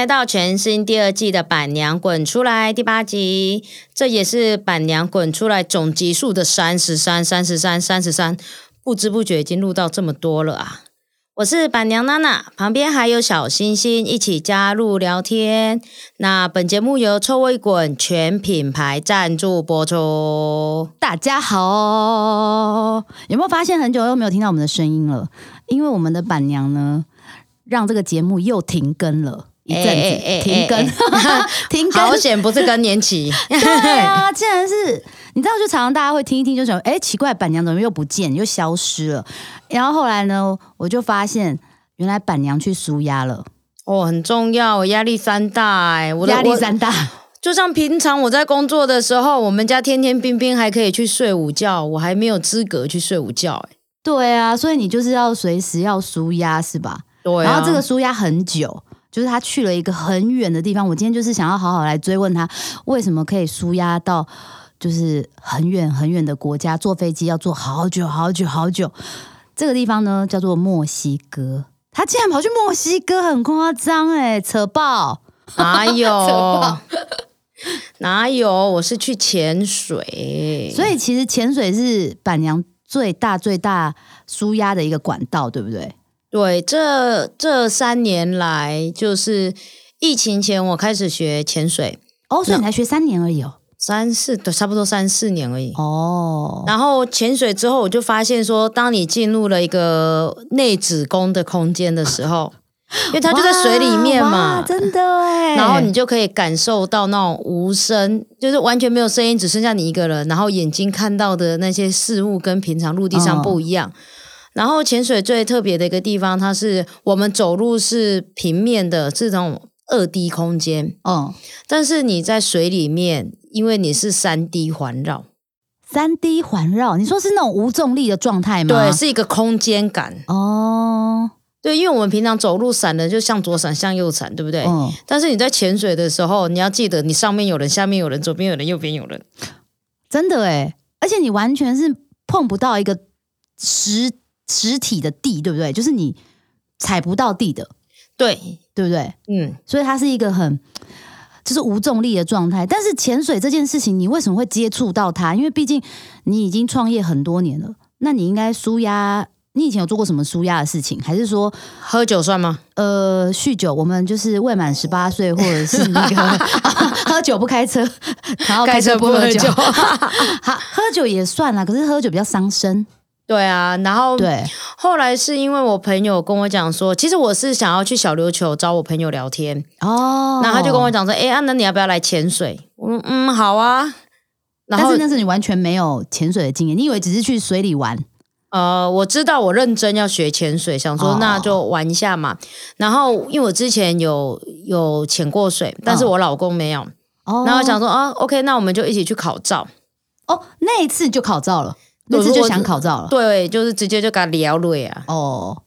来到全新第二季的《板娘滚出来》第八集，这也是《板娘滚出来》总集数的三十三、三十三、三十三，不知不觉已经录到这么多了啊！我是板娘娜娜，旁边还有小星星一起加入聊天。那本节目由臭味滚全品牌赞助播出。大家好，有没有发现很久又没有听到我们的声音了？因为我们的板娘呢，让这个节目又停更了一阵子，哎哎哎停更，停更好。险不是更年期，对啊，竟然是你知道，就常常大家会听一听，就想，哎，奇怪，板娘怎么又不见，又消失了？然后后来呢，我就发现，原来板娘去舒压了，哦，很重要，我压力山大哎，我的压力山大。就像平常我在工作的时候，我们家天天冰冰还可以去睡午觉，我还没有资格去睡午觉哎。对啊，所以你就是要随时要舒压，是吧？对啊，然后这个舒压很久，就是他去了一个很远的地方。我今天就是想要好好来追问他，为什么可以舒压到就是很远很远的国家，坐飞机要坐好久好久好久。这个地方呢叫做墨西哥，他竟然跑去墨西哥，很夸张哎，扯爆！哪有爆哪有？我是去潜水，所以其实潜水是板娘最大最大舒压的一个管道，对不对？对这这三年来，就是疫情前我开始学潜水，哦，所以你才学三年而已哦。三四对，差不多三四年而已。哦，然后潜水之后，我就发现说，当你进入了一个内子宫的空间的时候，因为它就在水里面嘛，真的哎。然后你就可以感受到那种无声，就是完全没有声音，只剩下你一个人，然后眼睛看到的那些事物跟平常陆地上不一样。然后潜水最特别的一个地方，它是我们走路是平面的，是那种二 D 空间，嗯，但是你在水里面，因为你是三 D 环绕，三 D 环绕，你说是那种无重力的状态吗？对，是一个空间感。哦，对，因为我们平常走路闪的就向左闪，向右闪，对不对？嗯，但是你在潜水的时候，你要记得，你上面有人，下面有人，左边有人，右边有人。真的哎，而且你完全是碰不到一个实实体的地，对不对？就是你踩不到地的，对，对不对？嗯，所以它是一个很就是无重力的状态。但是潜水这件事情，你为什么会接触到它？因为毕竟你已经创业很多年了，那你应该舒压。你以前有做过什么舒压的事情？还是说，喝酒算吗？呃，酗酒？我们就是未满十八岁，或者是那个、喝酒不开车，然后开车不喝酒。好，喝酒也算啦，可是喝酒比较伤身。对啊，然后对，后来是因为我朋友跟我讲说，其实我是想要去小琉球找我朋友聊天，哦，然后他就跟我讲说，哎、啊，那你要不要来潜水？我说嗯，好啊。然后但是那是你完全没有潜水的经验，你以为只是去水里玩呃，我知道我认真要学潜水，想说哦那就玩一下嘛。然后因为我之前有有潜过水，但是我老公没有，哦然后想说啊，OK，那我们就一起去考照。哦，那一次就考照了，对那次就想考照了。对，就是直接就给他聊了呀，哦，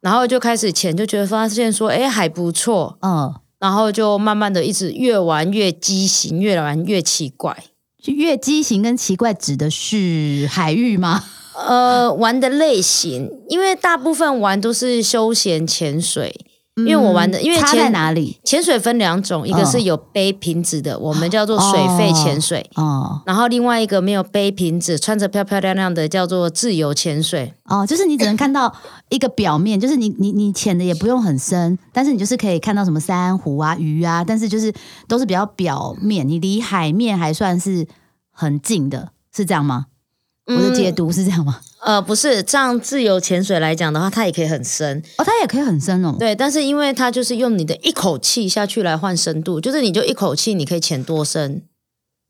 然后就开始潜，就觉得发现说，哎，还不错。嗯，然后就慢慢的一直越玩越畸形，越玩越奇怪。就越畸形跟奇怪指的是海域吗？呃，玩的类型，因为大部分玩都是休闲潜水，因为我玩的，因为嗯差在哪里？潜水分两种，一个是有背瓶子的，我们叫做水肺潜水。哦然后另外一个没有背瓶子，穿着漂漂亮亮的，叫做自由潜水。哦，就是你只能看到一个表面，就是你你你潜的也不用很深，但是你就是可以看到什么珊瑚啊、鱼啊，但是就是都是比较表面，你离海面还算是很近的，是这样吗？我的解读是这样吗？呃，不是，这样自由潜水来讲的话，它也可以很深，哦，它也可以很深哦。对。但是因为它就是用你的一口气下去来换深度，就是你就一口气你可以潜多深，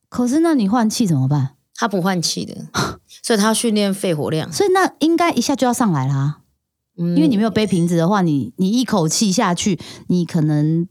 可是那你换气怎么办？它不换气的，所以它要训练肺活量。所以那应该一下就要上来啦，嗯因为你没有背瓶子的话，你你一口气下去，你可能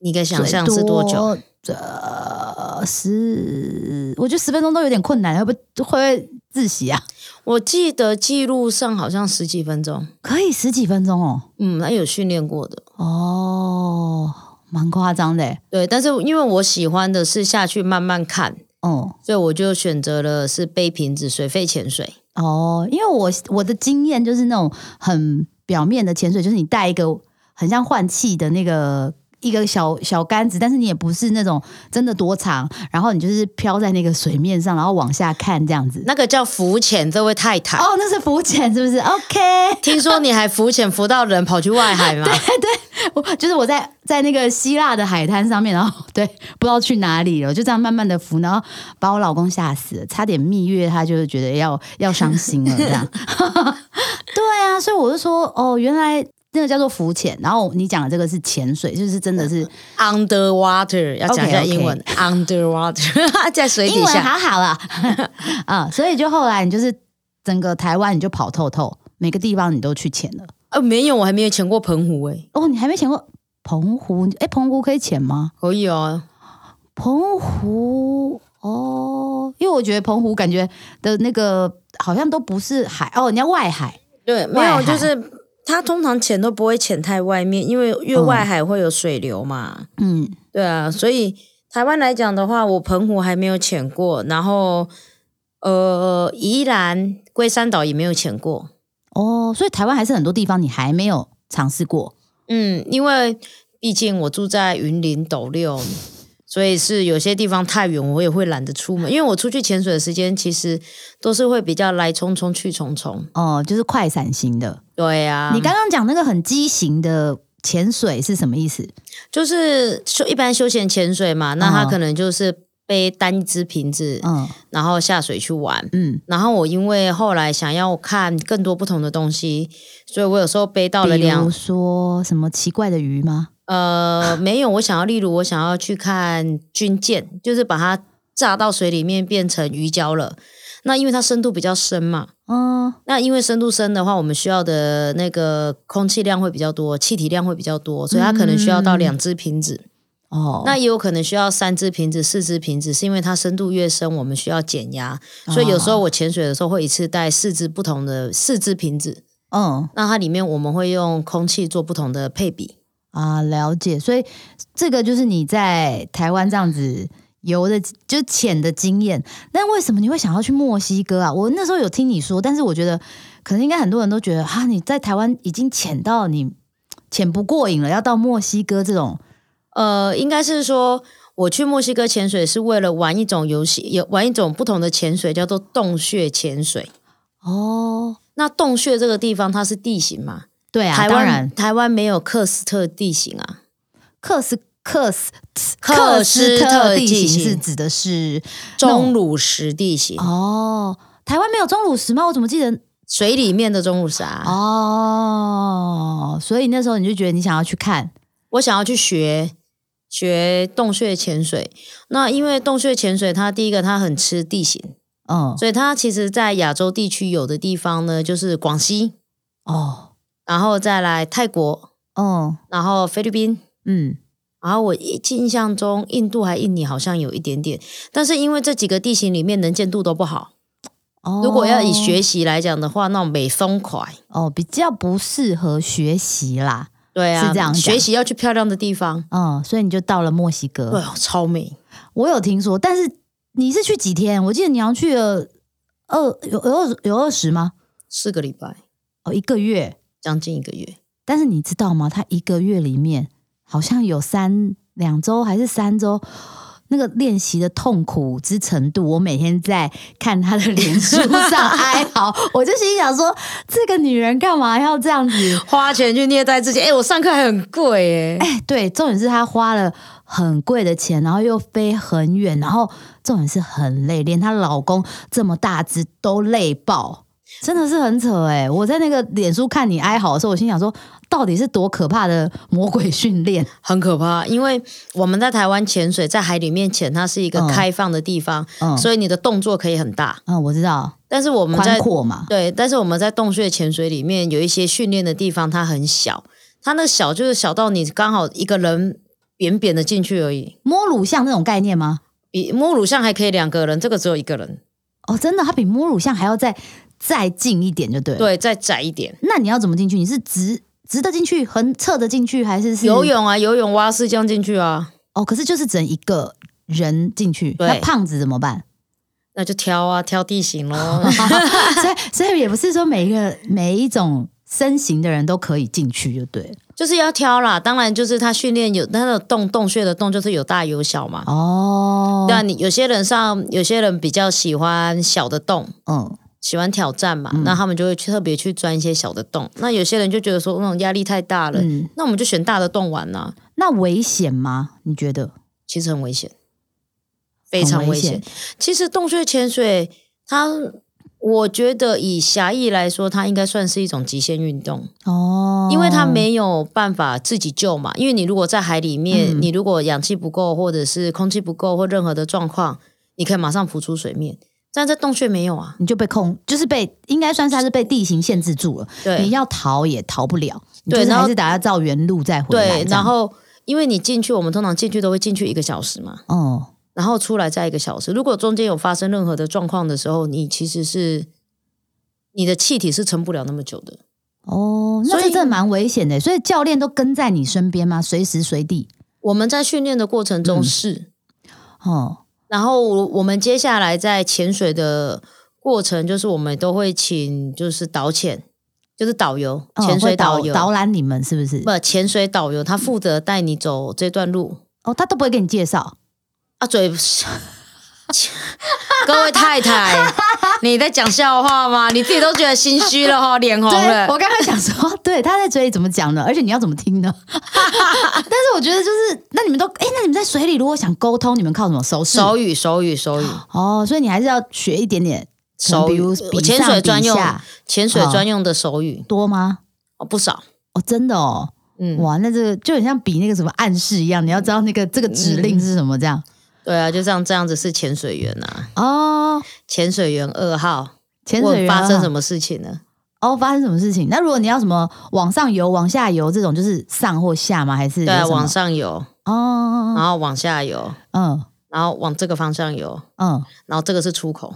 你可以想象是多久？最多？呃，十，我觉得十分钟都有点困难，会不会会不会窒息啊？我记得记录上好像十几分钟，可以十几分钟哦，嗯，那有训练过的。哦，蛮夸张的耶，对，但是因为我喜欢的是下去慢慢看，哦所以我就选择了是背瓶子水肺潜水。哦，因为我我的经验就是那种很表面的潜水，就是你带一个很像换气的那个一个小小杆子，但是你也不是那种真的多长，然后你就是飘在那个水面上，然后往下看这样子。那个叫浮潜，这位太太。哦，那是浮潜是不是？OK，听说你还浮潜浮到人跑去外海吗？对对，我就是我在在那个希腊的海滩上面，然后对不知道去哪里了，就这样慢慢的浮，然后把我老公吓死了，差点蜜月，他就是觉得要要伤心了这样。对啊，所以我就说哦，原来。那个叫做浮潜，然后你讲的这个是潜水，就是真的是 underwater，要讲一下英文 underwater，在水底下，好好了啊，所以就后来你就是整个台湾你就跑透透，每个地方你都去潜了。哦，没有，我还没有潜过澎湖哎。哦，你还没潜过澎湖？哎，澎湖可以潜吗？可以哦。澎湖哦，因为我觉得澎湖感觉的那个好像都不是海哦，你要外海。对，没有就是。他通常潜都不会潜太外面，因为越外海会有水流嘛。嗯，对啊，所以台湾来讲的话，我澎湖还没有潜过，然后呃，宜兰龟山岛也没有潜过。哦，所以台湾还是很多地方你还没有尝试过。嗯，因为毕竟我住在云林斗六。所以是有些地方太远，我也会懒得出门，因为我出去潜水的时间其实都是会比较来匆匆去匆匆哦，就是快闪型的。对呀，你刚刚讲那个很畸形的潜水是什么意思？就是休一般休闲潜水嘛，那他可能就是背单一只瓶子，嗯，然后下水去玩，嗯，然后我因为后来想要看更多不同的东西，所以我有时候背到了两，说什么奇怪的鱼吗？呃，没有，我想要，例如我想要去看军舰，就是把它炸到水里面变成鱼胶了。那因为它深度比较深嘛，嗯，那因为深度深的话，我们需要的那个空气量会比较多，气体量会比较多，所以它可能需要到两只瓶子。哦，那也有可能需要三只瓶子、四只瓶子，是因为它深度越深，我们需要减压，所以有时候我潜水的时候会一次带四只不同的四只瓶子。嗯，那它里面我们会用空气做不同的配比。啊，了解，所以这个就是你在台湾这样子游的，就浅的经验。那为什么你会想要去墨西哥啊？我那时候有听你说，但是我觉得可能应该很多人都觉得，哈，你在台湾已经浅到你潜不过瘾了，要到墨西哥这种，呃，应该是说我去墨西哥潜水是为了玩一种游戏，有玩一种不同的潜水，叫做洞穴潜水。哦，那洞穴这个地方它是地形嘛？对啊，当然，台湾没有克斯特地形啊。克斯克斯克斯特地形是指的是钟乳石地形哦。台湾没有钟乳石吗？我怎么记得水里面的钟乳石啊？哦，所以那时候你就觉得你想要去看，我想要去学学洞穴潜水。那因为洞穴潜水，它第一个它很吃地形，嗯，所以它其实在亚洲地区有的地方呢，就是广西哦。然后再来泰国，哦，然后菲律宾，嗯，然后我印象中印度还印尼好像有一点点，但是因为这几个地形里面能见度都不好，哦，如果要以学习来讲的话，那美松快哦，比较不适合学习啦，对啊，是这样，学习要去漂亮的地方，嗯，所以你就到了墨西哥，对，超美，我有听说，但是你是去几天？我记得你要去了二有有二有二十吗？四个礼拜，哦，一个月。将近一个月，但是你知道吗？他一个月里面好像有三两周还是三周，那个练习的痛苦之程度，我每天在看他的脸书上 哀嚎，我就心想说：这个女人干嘛要这样子花钱去虐待自己？哎，我上课还很贵哎，哎，对，重点是她花了很贵的钱，然后又飞很远，然后重点是很累，连她老公这么大只都累爆。真的是很扯哎！我在那个脸书看你哀嚎的时候，我心想说，到底是多可怕的魔鬼训练？很可怕，因为我们在台湾潜水，在海里面潜，它是一个开放的地方，所以你的动作可以很大。嗯，我知道。但是我们在阔嘛，对，但是我们在洞穴潜水里面有一些训练的地方，它很小，它那小就是小到你刚好一个人扁扁的进去而已。摸乳像那种概念吗？比摸乳像还可以两个人，这个只有一个人。哦，真的，它比摸乳像还要再。再近一点就对，对，再窄一点。那你要怎么进去？你是直直的进去，横侧的进去，还是是游泳啊？游泳蛙式这样进去啊？哦，可是就是只能一个人进去，那胖子怎么办？那就挑啊，挑地形喽。所以，所以也不是说每一个每一种身形的人都可以进去，就对。就是要挑啦。当然，就是他训练有那个洞洞穴的洞，就是有大有小嘛。哦，对啊，你有些人上，有些人比较喜欢小的洞，嗯，喜欢挑战嘛，那他们就会去特别去钻一些小的洞。那有些人就觉得说那种压力太大了，嗯那我们就选大的洞玩呐、那危险吗？你觉得？其实很危险，非常危险危险。其实洞穴潜水，它我觉得以狭义来说，它应该算是一种极限运动，哦，因为它没有办法自己救嘛。因为你如果在海里面，嗯你如果氧气不够，或者是空气不够，或任何的状况，你可以马上浮出水面。但在洞穴没有啊，你就被控，就是被应该算是它是被地形限制住了，对你要逃也逃不了，你就是对然后还是打要照原路再回来。对，样然后因为你进去，我们通常进去都会进去一个小时嘛，哦，然后出来再一个小时。如果中间有发生任何的状况的时候，你其实是你的气体是撑不了那么久的。哦，那所以这真的蛮危险的。所以教练都跟在你身边吗？随时随地？我们在训练的过程中嗯是，哦，然后我我们接下来在潜水的过程，就是我们都会请就是导潜，就是导游，哦潜水会导游。导览你们是不是？不，潜水导游他负责带你走这段路哦，他都不会给你介绍。啊，嘴。各位太太，你在讲笑话吗？你自己都觉得心虚了哈，脸红，了。我刚刚想说，对，他在嘴里怎么讲的？而且你要怎么听呢？但是我觉得就是，那你们都，哎，那你们在水里如果想沟通，你们靠什么手势？手语，手语，手语，哦，所以你还是要学一点点手语比如，比潜水专用下，潜水专用的手语多吗？哦，不少。哦，真的哦，嗯，哇，那这个就很像比那个什么暗示一样，你要知道那个这个指令是什么这样。对啊，就这样，这样子是潜水员啊，哦，潜水员二号。潜水员发生什么事情呢？哦，发生什么事情？那如果你要什么往上游、往下游这种，就是上或下吗？还是对啊，往上游，哦，然后往下游，嗯。然后往这个方向游，嗯，然后这个是出口。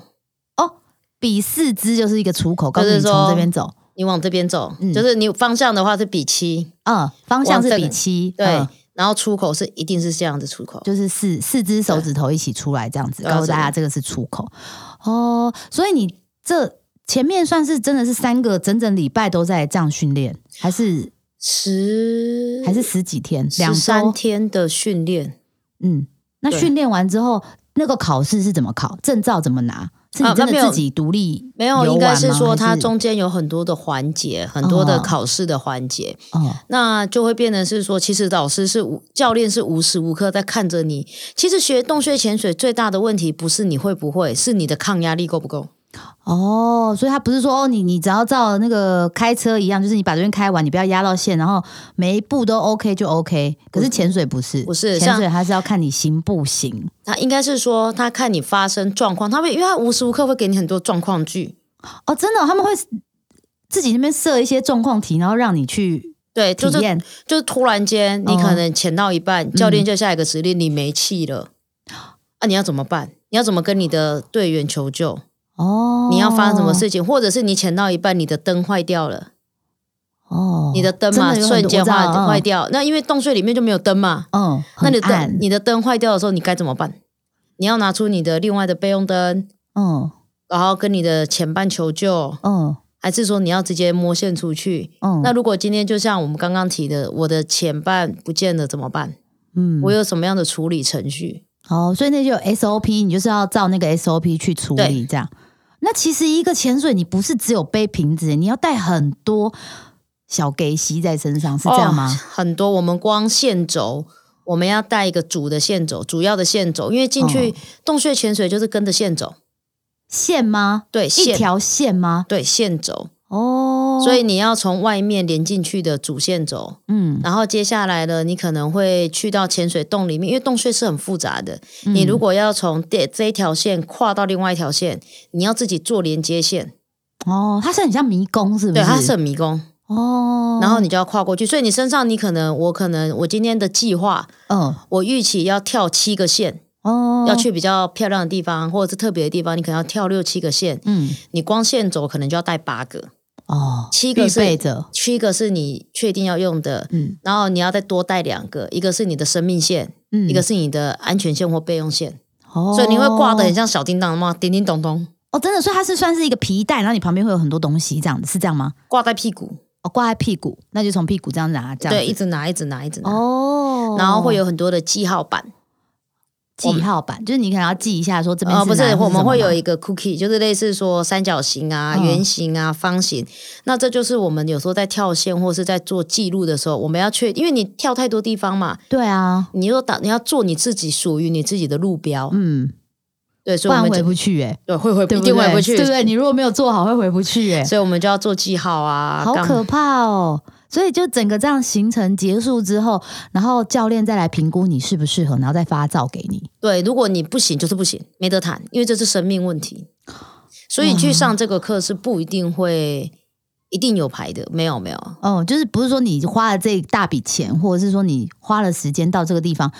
哦，比四肢就是一个出口，告诉你就是说从这边走。你往这边走，嗯。就是你方向的话是比七，嗯，方向是比七，对，嗯然后出口是一定是这样子出口。就是四四只手指头一起出来，这样子告诉大家这这个是出口哦。所以你这前面算是真的是三个整整礼拜都在这样训练，还是十还是十几天？两三？天的训练，嗯，那对训练完之后，那个考试是怎么考？证照怎么拿？是你真啊那没有的自己独立没有，应该是说它中间有很多的环节，很多的哦考试的环节，哦那就会变成是说，其实老师是无教练是无时无刻在看着你。其实学洞穴潜水最大的问题不是你会不会，是你的抗压力够不够。哦，所以他不是说哦，你你只要照那个开车一样，就是你把这边开完，你不要压到线，然后每一步都 OK 就 OK。可是潜水不是，不是潜水它是要看你行不行。他应该是说，他看你发生状况，他会因为他无时无刻会给你很多状况剧。哦，真的哦、他们会自己那边设一些状况题，然后让你去对，就是体验。就是突然间，你哦可能潜到一半，教练就下一个指令，你没气了，啊，你要怎么办？你要怎么跟你的队员求救？哦，你要发生什么？事情？或者是你潜到一半，你的灯坏掉了，哦，你的灯嘛瞬间坏坏掉。那因为洞穴里面就没有灯嘛，嗯，那你的灯你的灯坏掉的时候，你该怎么办？你要拿出你的另外的备用灯，嗯然后跟你的前伴求救，嗯还是说你要直接摸线出去？嗯，那如果今天就像我们刚刚提的，我的前伴不见了怎么办？嗯我有什么样的处理程序？哦，所以那就有 SOP，你就是要照那个 SOP 去处理这样。那其实一个潜水，你不是只有背瓶子，你要带很多小给吸在身上，是这样吗？哦很多，我们光线轴，我们要带一个主的线轴，主要的线轴，因为进去哦洞穴潜水就是跟着线走，线吗？一对线，条线吗？对线轴，哦，所以你要从外面连进去的主线走，嗯，然后接下来呢，你可能会去到潜水洞里面，因为洞穴是很复杂的。嗯。你如果要从这这一条线跨到另外一条线，你要自己做连接线，哦，它是很像迷宫，是不是？对，它是很迷宫，哦，然后你就要跨过去。所以你身上，你可能，我可能，我今天的计划，嗯。我预期要跳七个线，哦，要去比较漂亮的地方或者是特别的地方，你可能要跳六七个线，嗯。你光线走可能就要带八个，哦，七个是七个是你确定要用的，嗯然后你要再多带两个，一个是你的生命线。嗯，一个是你的安全线或备用线，哦，所以你会挂的很像小叮当吗？叮叮咚咚，哦，真的，所以它是算是一个皮带，然后你旁边会有很多东西，这样子是这样吗？挂在屁股。哦，挂在屁股，那就从屁股这样拿，这样对，一直拿，一直拿，一直拿。哦，然后会有很多的记号板，记号板，就是你可能要记一下，说这边哦，不是哪，我们会有一一个 cookie，就是类似说三角形啊、嗯。圆形啊、方形。那这就是我们有时候在跳线或是在做记录的时候，我们要确，因为你跳太多地方嘛，对啊，你又打，你要做你自己属于你自己的路标，嗯，对，所以我们回不去哎，对会回不对？定回不去，对不对？你如果没有做好，会回不去哎，所以我们就要做记号啊，好可怕哦！所以就整个这样行程结束之后，然后教练再来评估你适不适合，然后再发照给你。对，如果你不行就是不行，没得谈，因为这是生命问题。所以去上这个课是不一定会一定有牌的，没有没有，哦，就是不是说你花了这一大笔钱，或者是说你花了时间到这个地方，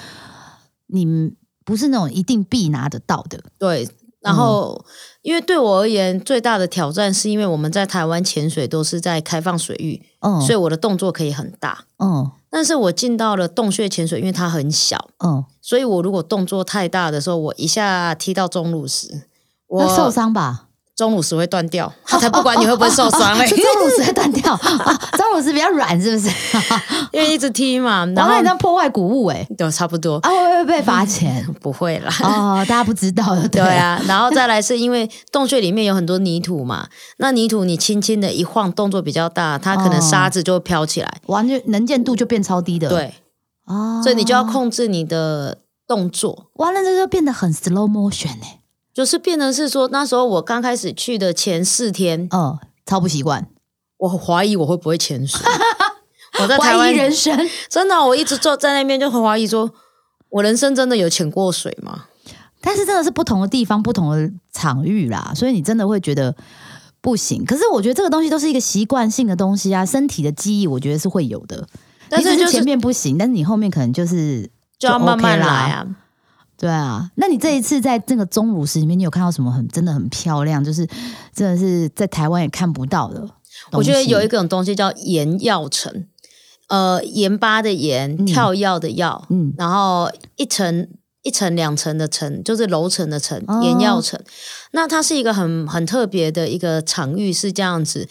你不是那种一定必拿得到的。对。然后，因为对我而言，最大的挑战是因为我们在台湾潜水都是在开放水域，嗯，所以我的动作可以很大。嗯。但是我进到了洞穴潜水，因为它很小，嗯，所以我如果动作太大的时候，我一下踢到钟乳石，我那受伤吧？钟乳石会断掉，他才不管你会不会受伤嘞、是钟乳石会断掉啊？钟乳石比较软，是不是？因为一直踢嘛，然然后后你这样破坏古物哎、对，差不多啊，会不会被罚钱？不会啦。哦，大家不知道的，对啊，然后再来是因为洞穴里面有很多泥土嘛，那泥土你轻轻的一晃，动作比较大，它可能哦沙子就会飘起来。完全能见度就变超低的。对，哦，所以你就要控制你的动作，完了，这就变得很 slow motion 哎、就是变成是说，那时候我刚开始去的前四天，嗯，超不习惯，我怀疑我会不会潜水。我在台怀湾疑人生。真的，我一直坐在那边就很怀疑说，我人生真的有潜过水吗？但是真的是不同的地方、不同的场域啦，所以你真的会觉得不行。可是我觉得这个东西都是一个习惯性的东西啊，身体的记忆我觉得是会有的。但是就前面不行，但是你后面可能就是就要慢慢来啊。对啊，那你这一次在这个钟乳石里面，你有看到什么很真的很漂亮，就是真的是在台湾也看不到的？我觉得有一种东西叫盐药层，呃，盐巴的盐，嗯跳药的药，嗯然后一层一层两层的层，就是楼层的层，哦盐药层。那它是一个很很特别的一个场域，是这样子。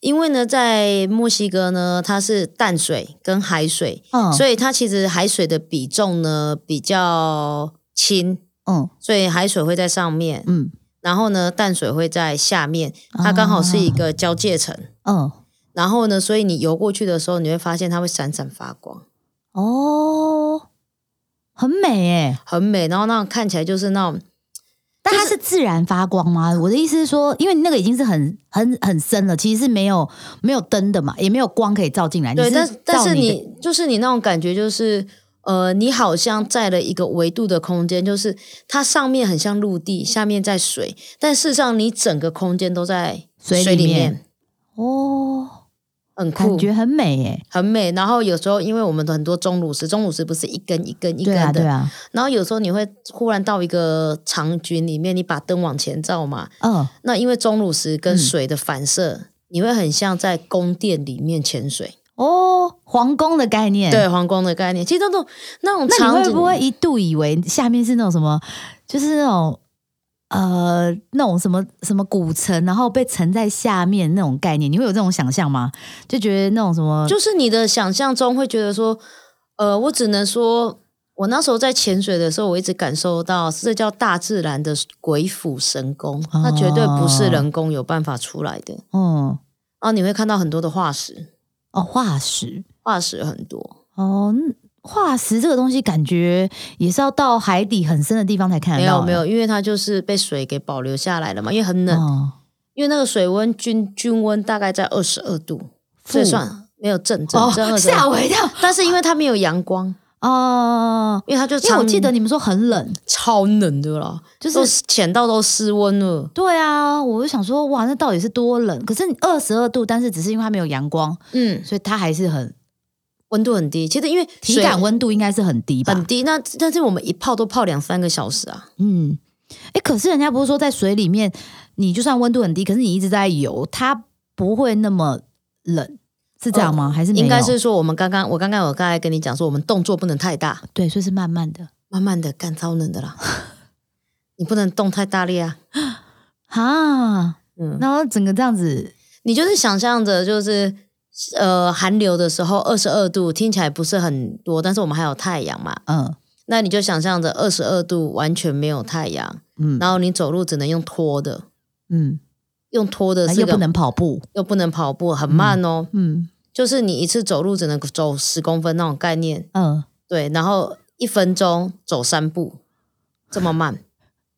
因为呢，在墨西哥呢，它是淡水跟海水，嗯所以它其实海水的比重呢比较轻，嗯所以海水会在上面，嗯然后呢淡水会在下面，它刚好是一个交界层。嗯然后呢，所以你游过去的时候，你会发现它会闪闪发光，哦，很美诶。很美。然后那种看起来就是那种，但它是自然发光吗？我的意思是说，因为你那个已经是很很很深了，其实是没有没有灯的嘛，也没有光可以照进来。对，但但是你就是你那种感觉，就是呃，你好像在了一个维度的空间，就是它上面很像陆地，下面在水，但事实上你整个空间都在水水里里面。哦，很酷。感。觉很美耶。很美，然后有时候因为我们的很多钟乳石，钟乳石不是一根一根一根对啊的，对啊，然后有时候你会忽然到一个场景里面，你把灯往前照嘛，嗯那因为钟乳石跟水的反射，你会很像在宫殿里面潜水。哦，皇宫的概念。对，皇宫的概念，其实那种那种那场景，你会不会一度以为下面是那种什么，就是那种呃那种什么什么古城，然后被沉在下面那种概念？你会有这种想象吗？就觉得那种什么，就是你的想象中会觉得说，呃，我只能说，我那时候在潜水的时候，我一直感受到这叫大自然的鬼斧神工，那绝对不是人工有办法出来的。嗯然后你会看到很多的化石，哦化石化石很多，哦。嗯化石这个东西，感觉也是要到海底很深的地方才看得到。没有没有，因为它就是被水给保留下来了嘛，因为很冷，哦，因为那个水温均均温大概在二十二度，所以负算没有正正吓我一跳但是因为它没有阳光，哦。因为它就因为我记得你们说很冷，超冷的啦，就是都潜到都失温了。对啊，我就想说，哇，那到底是多冷？可是二十二度，但是只是因为它没有阳光，嗯，所以它还是很温度很低。其实因为体感温度应该是很低吧？很低，那但是我们一泡都泡两三个小时啊。嗯，哎，可是人家不是说在水里面，你就算温度很低，可是你一直在游，它不会那么冷，是这样吗？还是应该是说我们刚刚我刚刚有刚才跟你讲说，我们动作不能太大，对，所以是慢慢的慢慢的干超冷的啦。你不能动太大力啊。哈，嗯，然后整个这样子，你就是想象着，就是呃寒流的时候二十二度，听起来不是很多，但是我们还有太阳嘛。嗯那你就想象着二十二度完全没有太阳，嗯然后你走路只能用拖的，嗯，用拖的是个又不能跑步，又不能跑步，很慢哦。嗯就是你一次走路只能走十公分那种概念，嗯，对，然后一分钟走三步，这么慢，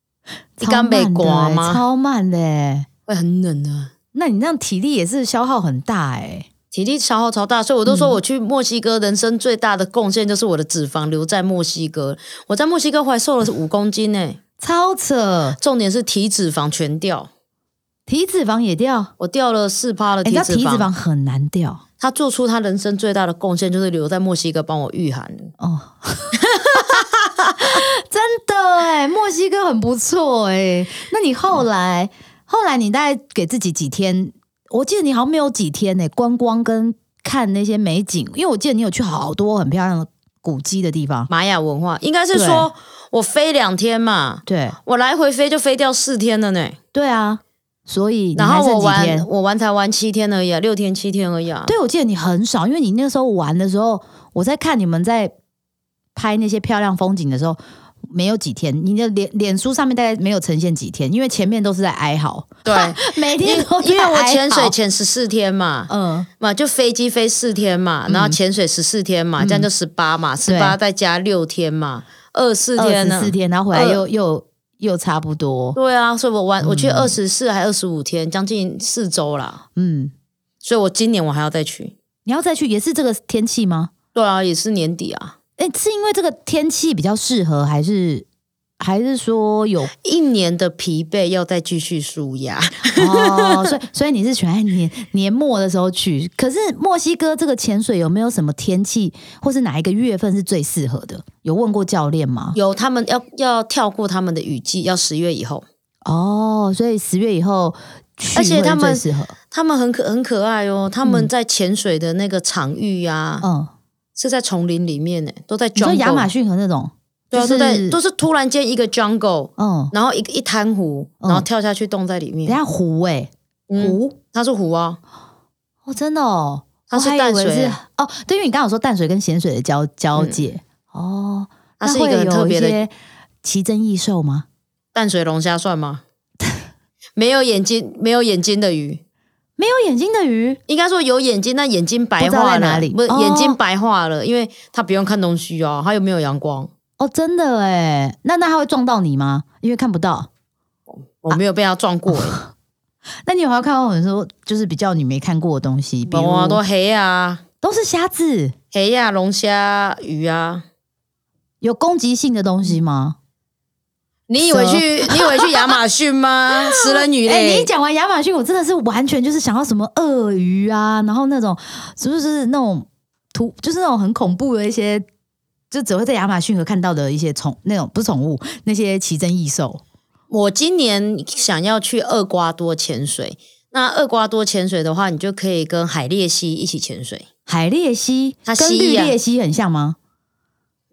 刚被刮吗？超慢的欸，会很冷的。那你这样体力也是消耗很大哎。体力消耗超大，所以我都说我去墨西哥，人生最大的贡献就是我的脂肪留在墨西哥。我在墨西哥还瘦了五公斤呢，超扯，重点是体脂肪全掉，体脂肪也掉，我掉了四趴的哎，你知道体脂肪。体脂肪很难掉他做出他人生最大的贡献，就是留在墨西哥帮我御寒了。哦。真的哎，墨西哥很不错哎。那你后来，后来你大概给自己几天？我记得你好像没有几天呢，观光跟看那些美景，因为我记得你有去好多很漂亮的古迹的地方。玛雅文化应该是说我飞两天嘛，对我来回飞就飞掉四天了呢。对啊，所以你然后我玩？我玩才玩七天而已啊，六天七天而已啊。对，我记得你很少，因为你那个时候玩的时候，我在看你们在拍那些漂亮风景的时候，没有几天，你的脸脸书上面大概没有呈现几天，因为前面都是在哀嚎，对，每天都因为我哀潜水嚎，潜十四天嘛，嗯，嘛就飞机飞四天嘛，然后潜水十四天嘛，这样就十八嘛，十八再加六天嘛，二四天呢？十四天，然后回来又又又差不多，对啊，所以我玩我去二十四还二十五天，将近四周啦。嗯，所以我今年我还要再去。你要再去也是这个天气吗？对啊，也是年底啊，哎，是因为这个天气比较适合，还是还是说有一年的疲惫要再继续舒压。哦，所以所以你是选在年年末的时候去。可是墨西哥这个潜水有没有什么天气，或是哪一个月份是最适合的？有问过教练吗？有他们要要跳过他们的雨季，要十月以后。哦，所以十月以后去而且他们。他们很可很可爱哦，他们在潜水的那个场域啊，嗯，是在丛林里面呢，都在你说 jungle。亚马逊河那种，对啊，就是都在都是突然间一个 jungle，嗯，然后一个一滩湖，嗯。然后跳下去冻在里面。等一下湖哎、嗯湖它是湖啊，哦，真的哦，它是淡水。欸哦，对，因为你刚刚有说淡水跟咸水的交交界、哦，它是一个很特别的奇珍异兽吗？淡水龙虾算吗？没有眼睛，没有眼睛的鱼，没有眼睛的鱼，应该说有眼睛，但眼睛白化了，在哪里。不是、哦眼睛白化了，因为它不用看东西哦，它又没有阳光。哦，真的哎，那那他会撞到你吗？因为看不到。我没有被他撞过、欸，那你有没有看过我们说，就是比较你没看过的东西，比如有啊，都黑啊，都是虾子，黑啊，龙虾、鱼啊。有攻击性的东西吗？你以为去？你以为去亚马逊吗？食人鱼 哎、你一嘞！讲完亚马逊，我真的是完全就是想到什么鳄鱼啊，然后那种是不是那种图，就是那种很恐怖的一些，就只会在亚马逊河看到的一些宠，那种不是宠物，那些奇珍异兽。我今年想要去厄瓜多潜水。那厄瓜多潜水的话，你就可以跟海鬣蜥一起潜水。海鬣蜥它跟绿鬣蜥很像吗？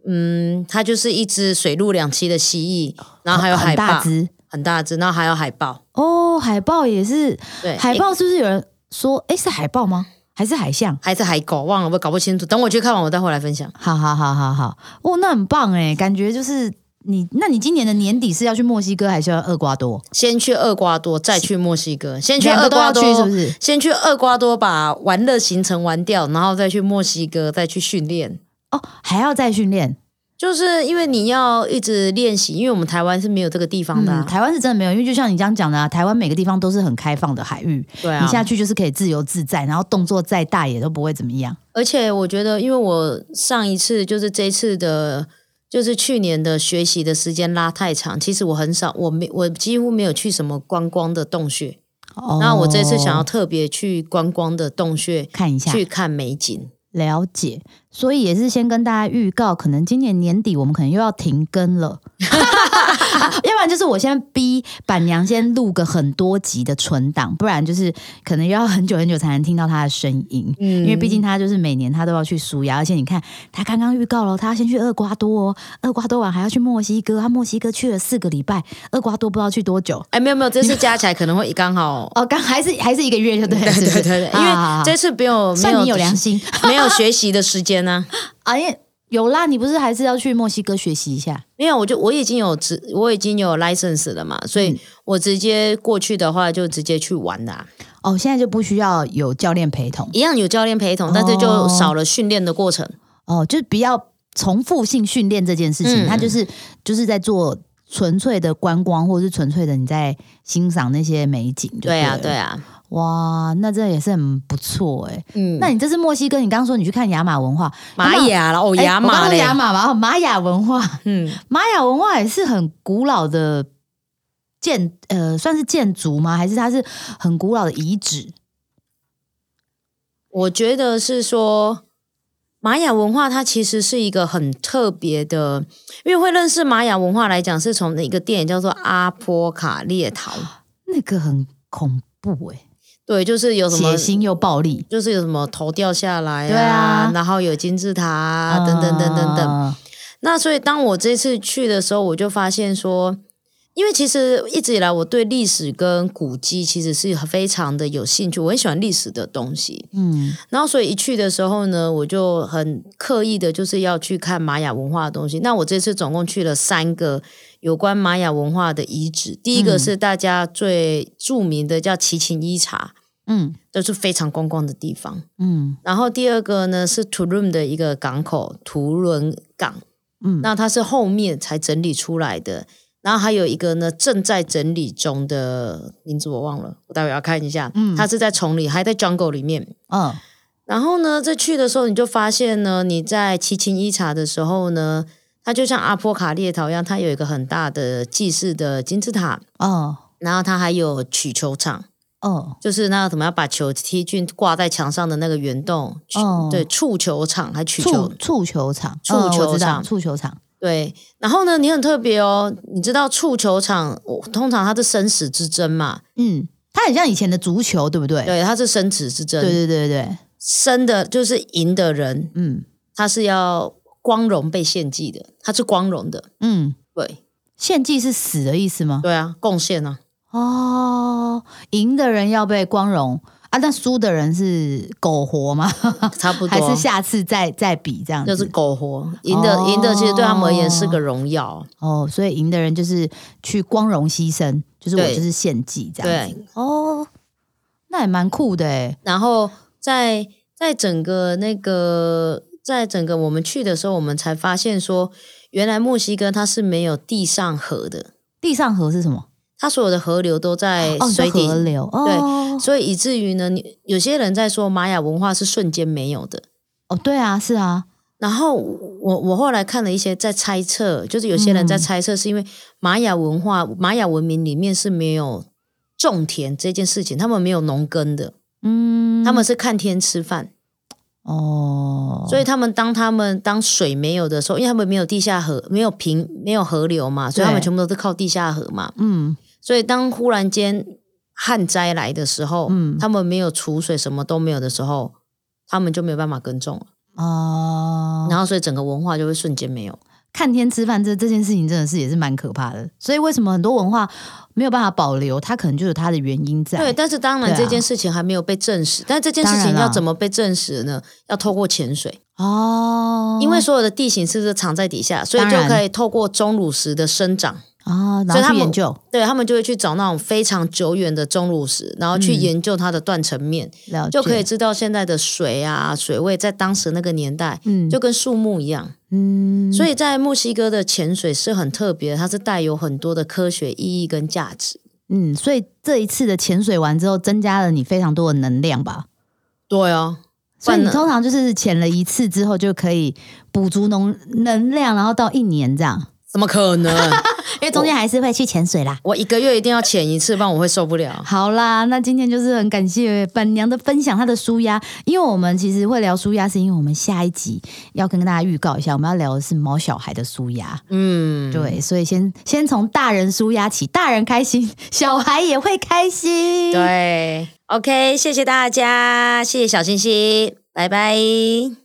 嗯，它就是一只水陆两栖的蜥蜴，然后还有很海豹，大只很大只，然后还有海豹。哦，海豹也是，对，海豹是不是有人说，哎、是海豹吗？还是海象？还是海狗，忘了，我搞不清楚。等我去看完，我再回来分享。好好好好好，哦，那很棒哎，感觉就是你，那你今年的年底是要去墨西哥还是要厄瓜多？先去厄瓜多，再去墨西哥。先去厄瓜多，是不是？先去厄瓜多把玩乐行程玩掉，然后再去墨西哥，再去训练。哦，还要再训练。就是因为你要一直练习，因为我们台湾是没有这个地方的、啊嗯，台湾是真的没有，因为就像你这样讲的啊，台湾每个地方都是很开放的海域，对啊，你下去就是可以自由自在，然后动作再大也都不会怎么样。而且我觉得，因为我上一次就是这次的，就是去年的学习的时间拉太长，其实我很少，我没我几乎没有去什么观光的洞穴。哦那我这次想要特别去观光的洞穴看一下，去看美景。了解。所以也是先跟大家预告，可能今年年底我们可能又要停更了，要不然就是我先逼板娘先录个很多集的存档，不然就是可能要很久很久才能听到她的声音。嗯因为毕竟她就是每年她都要去苏牙，而且你看她刚刚预告了，她要先去厄瓜多哦，厄瓜多完还要去墨西哥，她墨西哥去了四个礼拜，厄瓜多不知道去多久。哎，没有没有，这次加起来可能会刚好。哦，刚还是还是一个月就对了，对对对对，因为这次没有没有算你有良心没有学习的时间呢、啊，有啦，你不是还是要去墨西哥学习一下？没有，我就我已经有执，我已经有 license 了嘛，所以我直接过去的话就直接去玩啦、哦，现在就不需要有教练陪同一样有教练陪同，但是就少了训练的过程。哦，就是比较重复性训练这件事情，嗯。它就是就是在做纯粹的观光，或者是纯粹的你在欣赏那些美景就对啊，了对，啊，哇，那这也是很不错哎。嗯，那你这是墨西哥，你刚刚说你去看雅马文化，玛雅了哦，雅马雅马嘛，哦玛雅文化，嗯，玛雅文化也是很古老的建，呃，算是建筑吗？还是它是很古老的遗址？我觉得是说。玛雅文化它其实是一个很特别的，因为会认识玛雅文化来讲，是从一个电影叫做《阿波卡列逃》，那个很恐怖哎、对，就是有什么血腥又暴力，就是有什么头掉下来对啊。然后有金字塔啊，等等等等等。啊。那所以当我这次去的时候，我就发现说，因为其实一直以来我对历史跟古迹其实是非常的有兴趣，我很喜欢历史的东西。嗯然后所以一去的时候呢，我就很刻意的就是要去看玛雅文化的东西。那我这次总共去了三个有关玛雅文化的遗址，第一个是大家最著名的叫奇琴伊察，嗯都是非常观光的地方。嗯然后第二个呢是图伦的一个港口，图伦港，嗯那它是后面才整理出来的。然后还有一个呢正在整理中的名字我忘了，我待会要看一下。嗯。它是在丛里，还在 jungle 里面。嗯。然后呢，在去的时候你就发现呢，你在奇琴伊察的时候呢，它就像阿波卡列陶一样，它有一个很大的祭祀的金字塔，哦。然后它还有曲球场。哦。就是那个怎么要把球踢进挂在墙上的那个圆洞，哦。对，触球场还曲触球，触球场，触嗯我知道球场触球场，对。然后呢，你很特别哦，你知道触球场，我通常它是生死之争嘛，嗯，它很像以前的足球，对不对？对，它是生死之争，对对对对，生的就是赢的人，嗯他是要光荣被献祭的，他是光荣的，嗯，对，献祭是死的意思吗？对啊，贡献啊，哦，赢的人要被光荣啊，那输的人是苟活吗？差不多，还是下次再再比这样子？就是苟活，赢的、哦赢的，其实对他们而言是个荣耀，哦，所以赢的人就是去光荣牺牲，就是我对就是献祭这样子。对。哦，那也蛮酷的哎。然后在在整个那个，在整个我们去的时候，我们才发现说，原来墨西哥它是没有地上河的，地上河是什么？它所有的河流都在水底，河流。哦，所以以至于呢，你有些人在说玛雅文化是瞬间没有的。哦，对啊，是啊，然后我我后来看了一些在猜测，就是有些人在猜测，是因为玛雅文化、玛雅文明里面是没有种田这件事情，他们没有农耕的，嗯，他们是看天吃饭。哦，所以他们当他们当水没有的时候，因为他们没有地下河，没有平，没有河流嘛，所以他们全部都是靠地下河嘛。嗯所以当忽然间旱灾来的时候，嗯他们没有储水，什么都没有的时候，他们就没有办法耕种了。哦，然后所以整个文化就会瞬间没有。看天吃饭这这件事情真的是也是蛮可怕的。所以为什么很多文化没有办法保留，它可能就有它的原因在。对，但是当然这件事情还没有被证实。但这件事情要怎么被证实呢？要透过潜水，哦，因为所有的地形是不是藏在底下，所以就可以透过钟乳石的生长。啊，然所以他们后去研究对他们就会去找那种非常久远的钟乳石，然后去嗯研究它的断层面，就可以知道现在的水啊水位在当时那个年代嗯就跟树木一样。嗯，所以在墨西哥的潜水是很特别，它是带有很多的科学意义跟价值。嗯，所以这一次的潜水完之后，增加了你非常多的能量吧。对啊，所以你通常就是潜了一次之后，就可以补足能能量，然后到一年这样。怎么可能？因为中间还是会去潜水啦。我一个月一定要潜一次，不然我会受不了。好啦，那今天就是很感谢板娘的分享，她的舒压。因为我们其实会聊舒压，是因为我们下一集要跟大家预告一下，我们要聊的是毛小孩的舒压。嗯，对，所以先先从大人舒压起，大人开心，小孩也会开心。对，OK，谢谢大家，谢谢小星星，拜拜。